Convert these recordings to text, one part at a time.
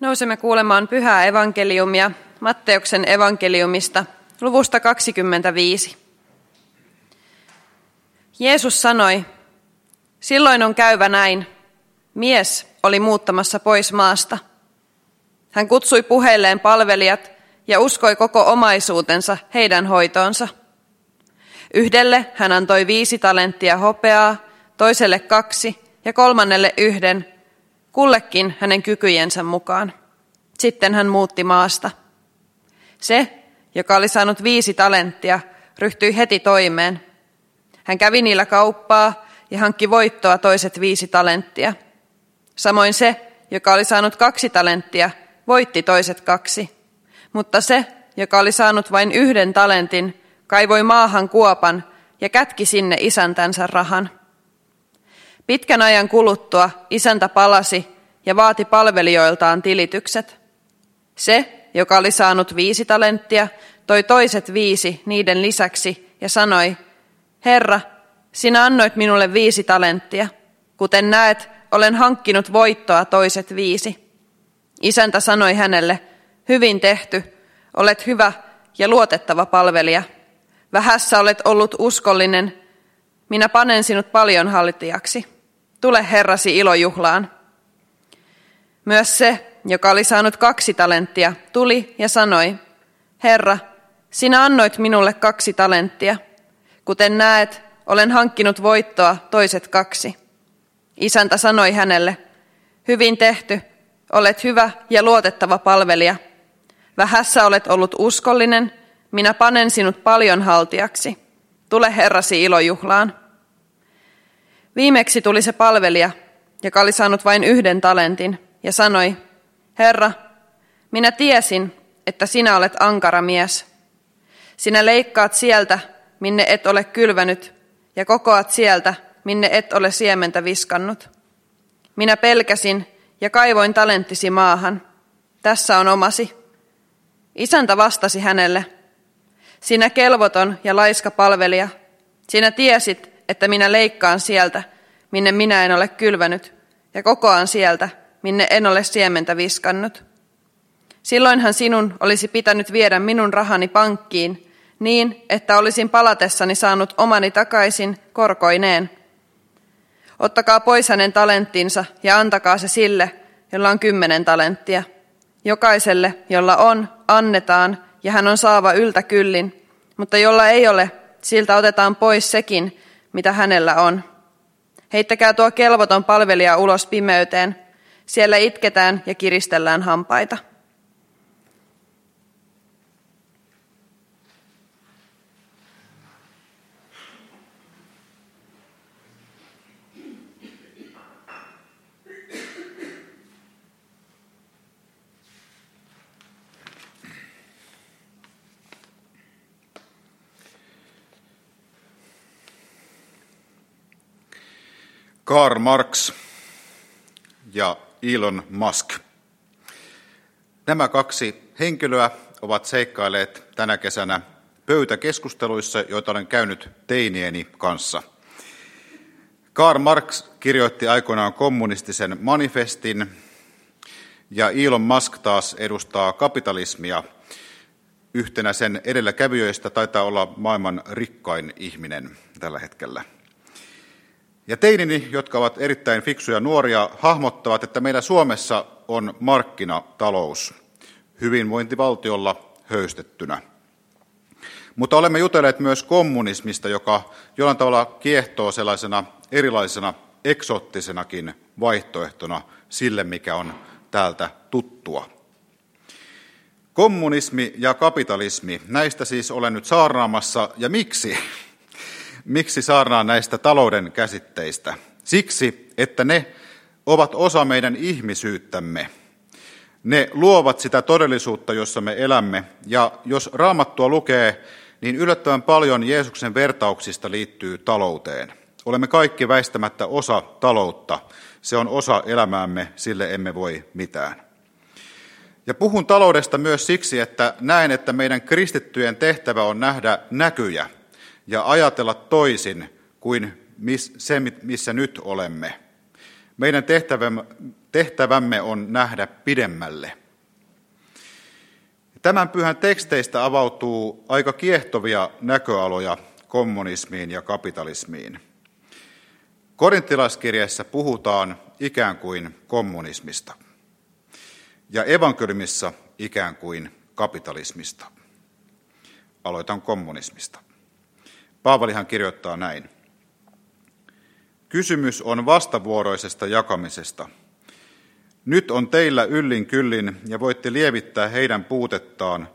Nousemme kuulemaan pyhää evankeliumia Matteuksen evankeliumista luvusta 25. Jeesus sanoi, silloin on käyvä näin. Mies oli muuttamassa pois maasta. Hän kutsui puheilleen palvelijat ja uskoi koko omaisuutensa heidän hoitoonsa. Yhdelle hän antoi viisi talenttia hopeaa, toiselle kaksi ja kolmannelle yhden, kullekin hänen kykyjensä mukaan. Sitten hän muutti maasta. Se, joka oli saanut viisi talenttia, ryhtyi heti toimeen. Hän kävi niillä kauppaa ja hankki voittoa toiset viisi talenttia. Samoin se, joka oli saanut kaksi talenttia, voitti toiset kaksi. Mutta se, joka oli saanut vain yhden talentin, kaivoi maahan kuopan ja kätki sinne isäntänsä rahan. Pitkän ajan kuluttua isäntä palasi ja vaati palvelijoiltaan tilitykset. Se, joka oli saanut viisi talenttia, toi toiset viisi niiden lisäksi ja sanoi, Herra, sinä annoit minulle viisi talenttia. Kuten näet, olen hankkinut voittoa toiset viisi. Isäntä sanoi hänelle, hyvin tehty, olet hyvä ja luotettava palvelija. Vähässä olet ollut uskollinen, minä panen sinut paljon hallitijaksi. Tule herrasi ilojuhlaan. Myös se, joka oli saanut kaksi talenttia, tuli ja sanoi, Herra, sinä annoit minulle kaksi talenttia. Kuten näet, olen hankkinut voittoa toiset kaksi. Isäntä sanoi hänelle, hyvin tehty, olet hyvä ja luotettava palvelija. Vähässä olet ollut uskollinen, minä panen sinut paljon haltiaksi. Tule herrasi ilojuhlaan. Viimeksi tuli se palvelija, joka oli saanut vain yhden talentin, ja sanoi, Herra, minä tiesin, että sinä olet ankara mies. Sinä leikkaat sieltä, minne et ole kylvänyt, ja kokoat sieltä, minne et ole siementä viskannut. Minä pelkäsin ja kaivoin talenttisi maahan. Tässä on omasi. Isäntä vastasi hänelle, sinä kelvoton ja laiska palvelija, sinä tiesit, että minä leikkaan sieltä, minne minä en ole kylvänyt, ja kokoan sieltä, minne en ole siementä viskannut. Silloinhan sinun olisi pitänyt viedä minun rahani pankkiin, niin, että olisin palatessani saanut omani takaisin korkoineen. Ottakaa pois hänen talenttinsa ja antakaa se sille, jolla on kymmenen talenttia. Jokaiselle, jolla on, annetaan, ja hän on saava yltä kyllin, mutta jolla ei ole, siltä otetaan pois sekin, mitä hänellä on. Heittäkää tuo kelvoton palvelija ulos pimeyteen. Siellä itketään ja kiristellään hampaita. Karl Marx ja Elon Musk. Nämä kaksi henkilöä ovat seikkailleet tänä kesänä pöytäkeskusteluissa, joita olen käynyt teinieni kanssa. Karl Marx kirjoitti aikoinaan kommunistisen manifestin ja Elon Musk taas edustaa kapitalismia. Yhtenä sen edelläkävijöistä taitaa olla maailman rikkain ihminen tällä hetkellä. Ja teinini, jotka ovat erittäin fiksuja nuoria, hahmottavat, että meillä Suomessa on markkinatalous hyvinvointivaltiolla höystettynä. Mutta olemme jutelleet myös kommunismista, joka jollain tavalla kiehtoo sellaisena erilaisena eksoottisenakin vaihtoehtona sille, mikä on täältä tuttua. Kommunismi ja kapitalismi, näistä siis olen nyt saarnaamassa, ja miksi? Miksi saarnaan näistä talouden käsitteistä? Siksi, että ne ovat osa meidän ihmisyyttämme. Ne luovat sitä todellisuutta, jossa me elämme. Ja jos raamattua lukee, niin yllättävän paljon Jeesuksen vertauksista liittyy talouteen. Olemme kaikki väistämättä osa taloutta. Se on osa elämäämme, sille emme voi mitään. Ja puhun taloudesta myös siksi, että näen, että meidän kristittyjen tehtävä on nähdä näkyjä – ja ajatella toisin kuin se, missä nyt olemme. Meidän tehtävämme, on nähdä pidemmälle. Tämän pyhän teksteistä avautuu aika kiehtovia näköaloja kommunismiin ja kapitalismiin. Korintilaiskirjeessä puhutaan ikään kuin kommunismista ja evankeliumissa ikään kuin kapitalismista. Aloitan kommunismista. Paavalihan kirjoittaa näin. Kysymys on vastavuoroisesta jakamisesta. Nyt on teillä yllin kyllin ja voitte lievittää heidän puutettaan.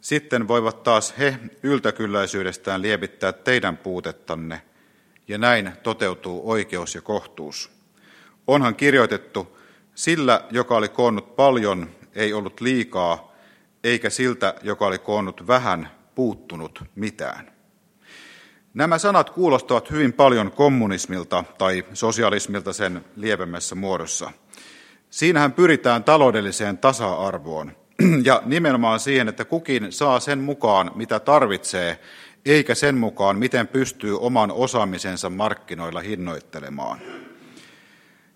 Sitten voivat taas he yltäkylläisyydestään lievittää teidän puutettanne. Ja näin toteutuu oikeus ja kohtuus. Onhan kirjoitettu, sillä, joka oli koonnut paljon, ei ollut liikaa, eikä siltä, joka oli koonnut vähän, puuttunut mitään. Nämä sanat kuulostavat hyvin paljon kommunismilta tai sosialismilta sen lievemmässä muodossa. Siinähän pyritään taloudelliseen tasa-arvoon ja nimenomaan siihen, että kukin saa sen mukaan, mitä tarvitsee, eikä sen mukaan, miten pystyy oman osaamisensa markkinoilla hinnoittelemaan.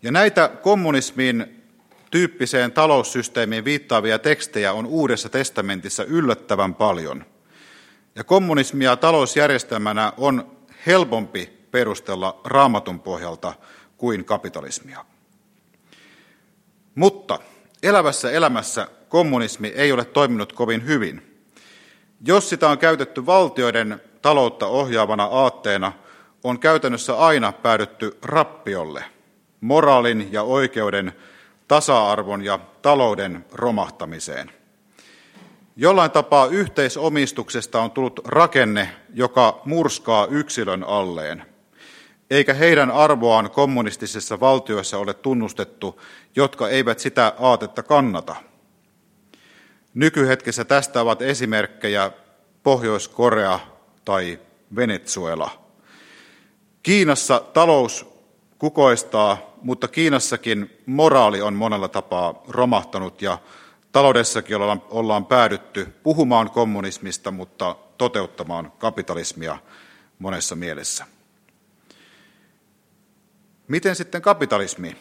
Ja näitä kommunismin tyyppiseen taloussysteemiin viittaavia tekstejä on Uudessa testamentissa yllättävän paljon – ja kommunismia talousjärjestelmänä on helpompi perustella raamatun pohjalta kuin kapitalismia. Mutta elävässä elämässä kommunismi ei ole toiminut kovin hyvin. Jos sitä on käytetty valtioiden taloutta ohjaavana aatteena, on käytännössä aina päädytty rappiolle, moraalin ja oikeuden, tasa-arvon ja talouden romahtamiseen – Jollain tapaa yhteisomistuksesta on tullut rakenne, joka murskaa yksilön alleen, eikä heidän arvoaan kommunistisissa valtioissa ole tunnustettu, jotka eivät sitä aatetta kannata. Nykyhetkessä tästä ovat esimerkkejä Pohjois-Korea tai Venezuela. Kiinassa talous kukoistaa, mutta Kiinassakin moraali on monella tapaa romahtanut ja Taloudessakin ollaan, ollaan päädytty puhumaan kommunismista, mutta toteuttamaan kapitalismia monessa mielessä. Miten sitten kapitalismi?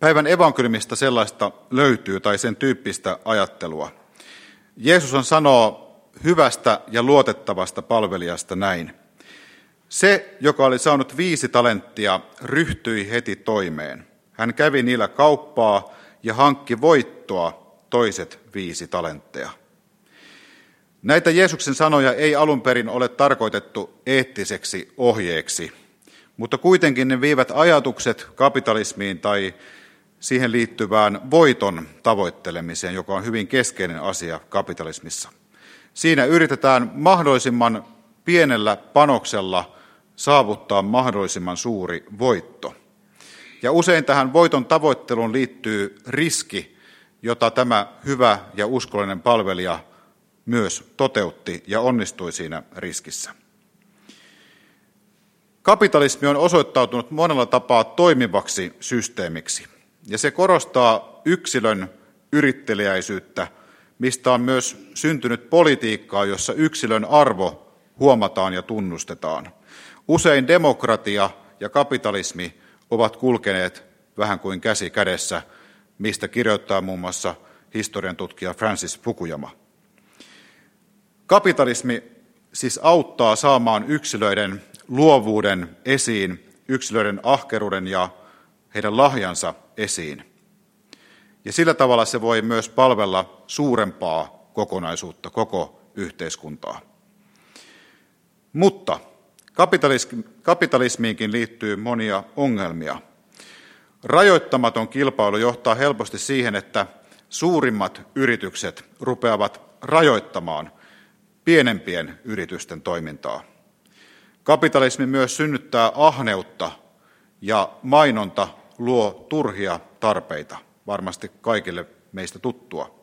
Päivän evankeliumista sellaista löytyy tai sen tyyppistä ajattelua. Jeesus on sanoo hyvästä ja luotettavasta palvelijasta näin. Se, joka oli saanut viisi talenttia, ryhtyi heti toimeen. Hän kävi niillä kauppaa ja hankki voittoa toiset viisi talentteja. Näitä Jeesuksen sanoja ei alun perin ole tarkoitettu eettiseksi ohjeeksi, mutta kuitenkin ne viivät ajatukset kapitalismiin tai siihen liittyvään voiton tavoittelemiseen, joka on hyvin keskeinen asia kapitalismissa. Siinä yritetään mahdollisimman pienellä panoksella saavuttaa mahdollisimman suuri voitto. Ja usein tähän voiton tavoitteluun liittyy riski, jota tämä hyvä ja uskollinen palvelija myös toteutti ja onnistui siinä riskissä. Kapitalismi on osoittautunut monella tapaa toimivaksi systeemiksi, ja se korostaa yksilön yrittelijäisyyttä, mistä on myös syntynyt politiikkaa, jossa yksilön arvo huomataan ja tunnustetaan. Usein demokratia ja kapitalismi ovat kulkeneet vähän kuin käsi kädessä, mistä kirjoittaa muun muassa historian tutkija Francis Fukuyama. Kapitalismi siis auttaa saamaan yksilöiden luovuuden esiin, yksilöiden ahkeruuden ja heidän lahjansa esiin. Ja sillä tavalla se voi myös palvella suurempaa kokonaisuutta, koko yhteiskuntaa. Mutta Kapitalismiinkin liittyy monia ongelmia. Rajoittamaton kilpailu johtaa helposti siihen, että suurimmat yritykset rupeavat rajoittamaan pienempien yritysten toimintaa. Kapitalismi myös synnyttää ahneutta ja mainonta luo turhia tarpeita, varmasti kaikille meistä tuttua.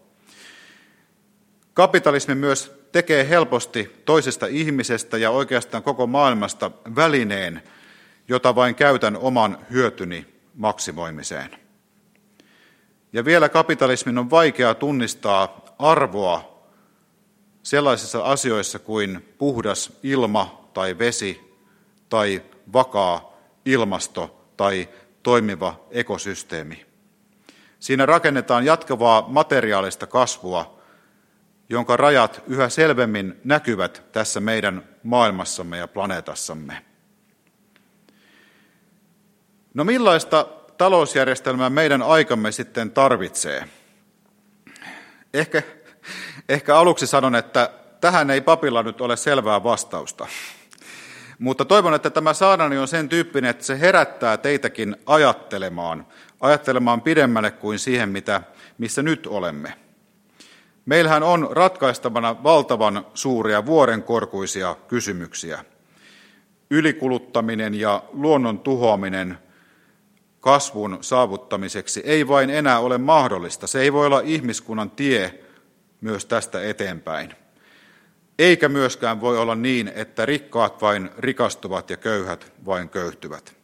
Kapitalismi myös tekee helposti toisesta ihmisestä ja oikeastaan koko maailmasta välineen, jota vain käytän oman hyötyni maksimoimiseen. Ja vielä kapitalismin on vaikea tunnistaa arvoa sellaisissa asioissa kuin puhdas ilma tai vesi tai vakaa ilmasto tai toimiva ekosysteemi. Siinä rakennetaan jatkavaa materiaalista kasvua, jonka rajat yhä selvemmin näkyvät tässä meidän maailmassamme ja planeetassamme. No millaista talousjärjestelmää meidän aikamme sitten tarvitsee? Ehkä, ehkä aluksi sanon, että tähän ei papilla nyt ole selvää vastausta. Mutta toivon, että tämä saarnani on sen tyyppinen, että se herättää teitäkin ajattelemaan, ajattelemaan pidemmälle kuin siihen, mitä, missä nyt olemme. Meillähän on ratkaistavana valtavan suuria vuorenkorkuisia kysymyksiä. Ylikuluttaminen ja luonnon tuhoaminen kasvun saavuttamiseksi ei vain enää ole mahdollista. Se ei voi olla ihmiskunnan tie myös tästä eteenpäin. Eikä myöskään voi olla niin, että rikkaat vain rikastuvat ja köyhät vain köyhtyvät.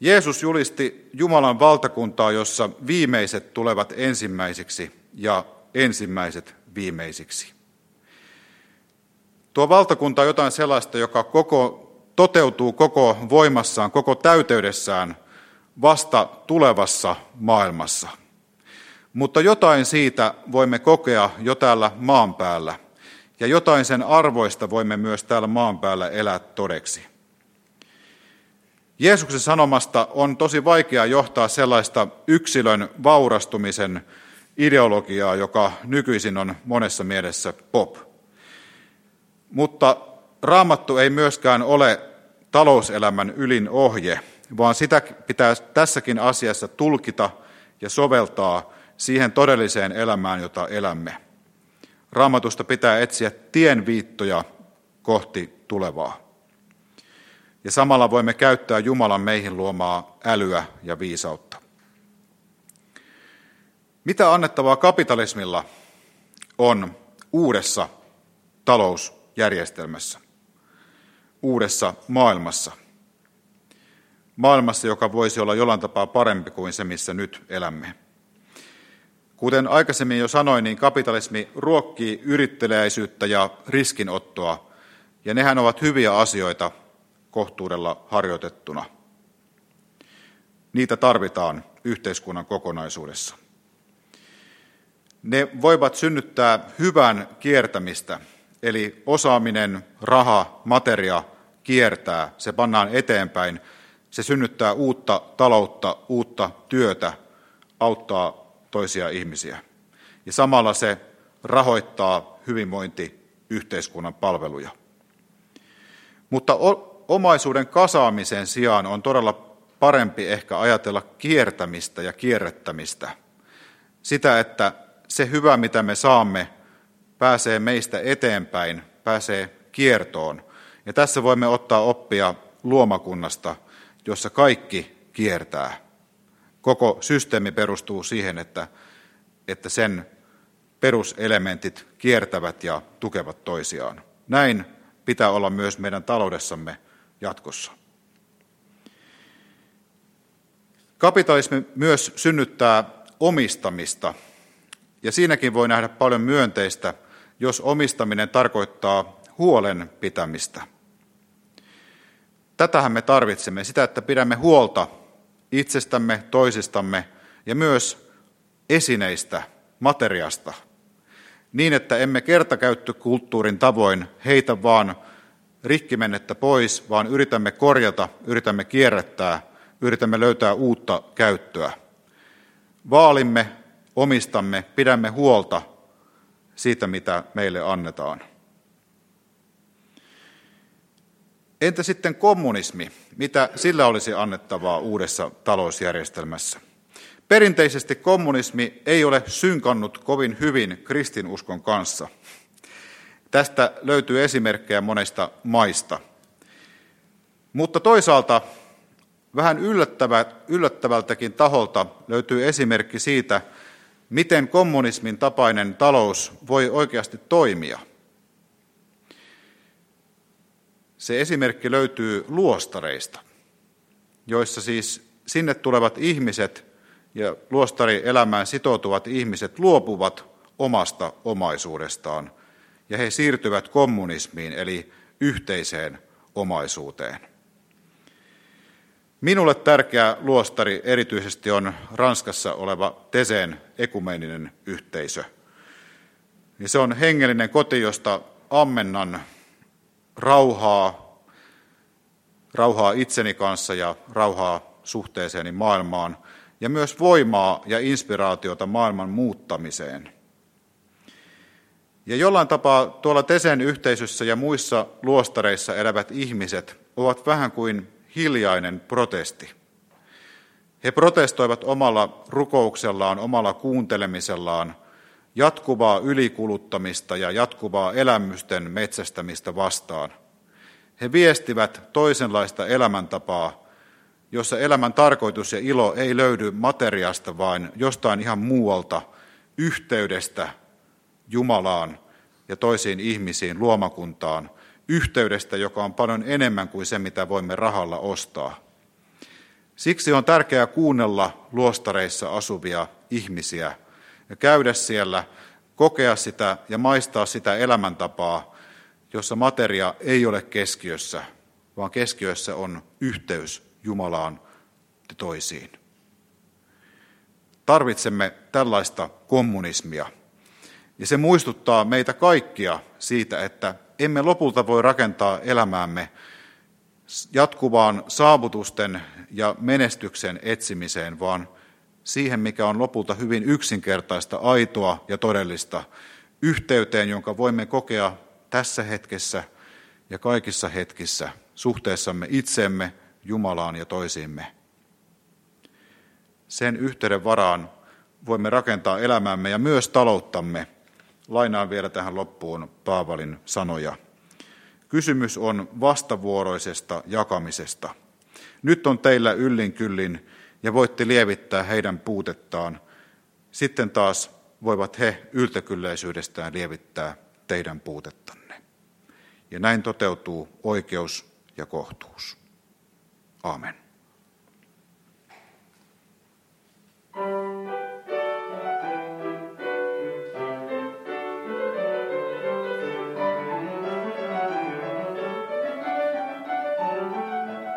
Jeesus julisti Jumalan valtakuntaa, jossa viimeiset tulevat ensimmäisiksi ja ensimmäiset viimeisiksi. Tuo valtakunta on jotain sellaista, joka koko, toteutuu koko voimassaan, koko täyteydessään vasta tulevassa maailmassa. Mutta jotain siitä voimme kokea jo täällä maan päällä, ja jotain sen arvoista voimme myös täällä maan päällä elää todeksi. Jeesuksen sanomasta on tosi vaikea johtaa sellaista yksilön vaurastumisen ideologiaa, joka nykyisin on monessa mielessä pop. Mutta raamattu ei myöskään ole talouselämän ylin ohje, vaan sitä pitää tässäkin asiassa tulkita ja soveltaa siihen todelliseen elämään, jota elämme. Raamatusta pitää etsiä tienviittoja kohti tulevaa. Ja samalla voimme käyttää Jumalan meihin luomaa älyä ja viisautta. Mitä annettavaa kapitalismilla on uudessa talousjärjestelmässä, uudessa maailmassa? Maailmassa, joka voisi olla jollain tapaa parempi kuin se, missä nyt elämme. Kuten aikaisemmin jo sanoin, niin kapitalismi ruokkii yritteleäisyyttä ja riskinottoa, ja nehän ovat hyviä asioita kohtuudella harjoitettuna. Niitä tarvitaan yhteiskunnan kokonaisuudessa. Ne voivat synnyttää hyvän kiertämistä, eli osaaminen, raha, materia kiertää, se pannaan eteenpäin, se synnyttää uutta taloutta, uutta työtä, auttaa toisia ihmisiä. Ja samalla se rahoittaa hyvinvointiyhteiskunnan palveluja. Mutta omaisuuden kasaamisen sijaan on todella parempi ehkä ajatella kiertämistä ja kierrättämistä. Sitä, että se hyvä, mitä me saamme, pääsee meistä eteenpäin, pääsee kiertoon. Ja tässä voimme ottaa oppia luomakunnasta, jossa kaikki kiertää. Koko systeemi perustuu siihen, että, että sen peruselementit kiertävät ja tukevat toisiaan. Näin pitää olla myös meidän taloudessamme jatkossa. Kapitalismi myös synnyttää omistamista ja siinäkin voi nähdä paljon myönteistä, jos omistaminen tarkoittaa huolen pitämistä. Tätähän me tarvitsemme, sitä, että pidämme huolta itsestämme, toisistamme ja myös esineistä, materiasta, niin että emme kertakäyttökulttuurin tavoin heitä vaan rikkimennettä pois, vaan yritämme korjata, yritämme kierrättää, yritämme löytää uutta käyttöä. Vaalimme omistamme, pidämme huolta siitä, mitä meille annetaan. Entä sitten kommunismi? Mitä sillä olisi annettavaa uudessa talousjärjestelmässä? Perinteisesti kommunismi ei ole synkannut kovin hyvin kristinuskon kanssa. Tästä löytyy esimerkkejä monesta maista. Mutta toisaalta vähän yllättävä, yllättävältäkin taholta löytyy esimerkki siitä, miten kommunismin tapainen talous voi oikeasti toimia. Se esimerkki löytyy luostareista, joissa siis sinne tulevat ihmiset ja luostarielämään sitoutuvat ihmiset luopuvat omasta omaisuudestaan ja he siirtyvät kommunismiin eli yhteiseen omaisuuteen. Minulle tärkeä luostari erityisesti on Ranskassa oleva Teseen ekumeeninen yhteisö. Ja se on hengellinen koti, josta ammennan rauhaa, rauhaa itseni kanssa ja rauhaa suhteeseeni maailmaan, ja myös voimaa ja inspiraatiota maailman muuttamiseen. Ja jollain tapaa tuolla Tesen yhteisössä ja muissa luostareissa elävät ihmiset ovat vähän kuin hiljainen protesti. He protestoivat omalla rukouksellaan, omalla kuuntelemisellaan jatkuvaa ylikuluttamista ja jatkuvaa elämysten metsästämistä vastaan. He viestivät toisenlaista elämäntapaa, jossa elämän tarkoitus ja ilo ei löydy materiasta, vaan jostain ihan muualta, yhteydestä Jumalaan ja toisiin ihmisiin, luomakuntaan, yhteydestä, joka on paljon enemmän kuin se, mitä voimme rahalla ostaa. Siksi on tärkeää kuunnella luostareissa asuvia ihmisiä ja käydä siellä, kokea sitä ja maistaa sitä elämäntapaa, jossa materia ei ole keskiössä, vaan keskiössä on yhteys Jumalaan ja toisiin. Tarvitsemme tällaista kommunismia. Ja se muistuttaa meitä kaikkia siitä, että emme lopulta voi rakentaa elämäämme jatkuvaan saavutusten ja menestyksen etsimiseen, vaan siihen, mikä on lopulta hyvin yksinkertaista, aitoa ja todellista, yhteyteen, jonka voimme kokea tässä hetkessä ja kaikissa hetkissä suhteessamme itseemme, Jumalaan ja toisiimme. Sen yhteyden varaan voimme rakentaa elämäämme ja myös talouttamme. Lainaan vielä tähän loppuun Paavalin sanoja. Kysymys on vastavuoroisesta jakamisesta. Nyt on teillä yllin kyllin ja voitte lievittää heidän puutettaan. Sitten taas voivat he yltäkylläisyydestään lievittää teidän puutettanne. Ja näin toteutuu oikeus ja kohtuus. Amen.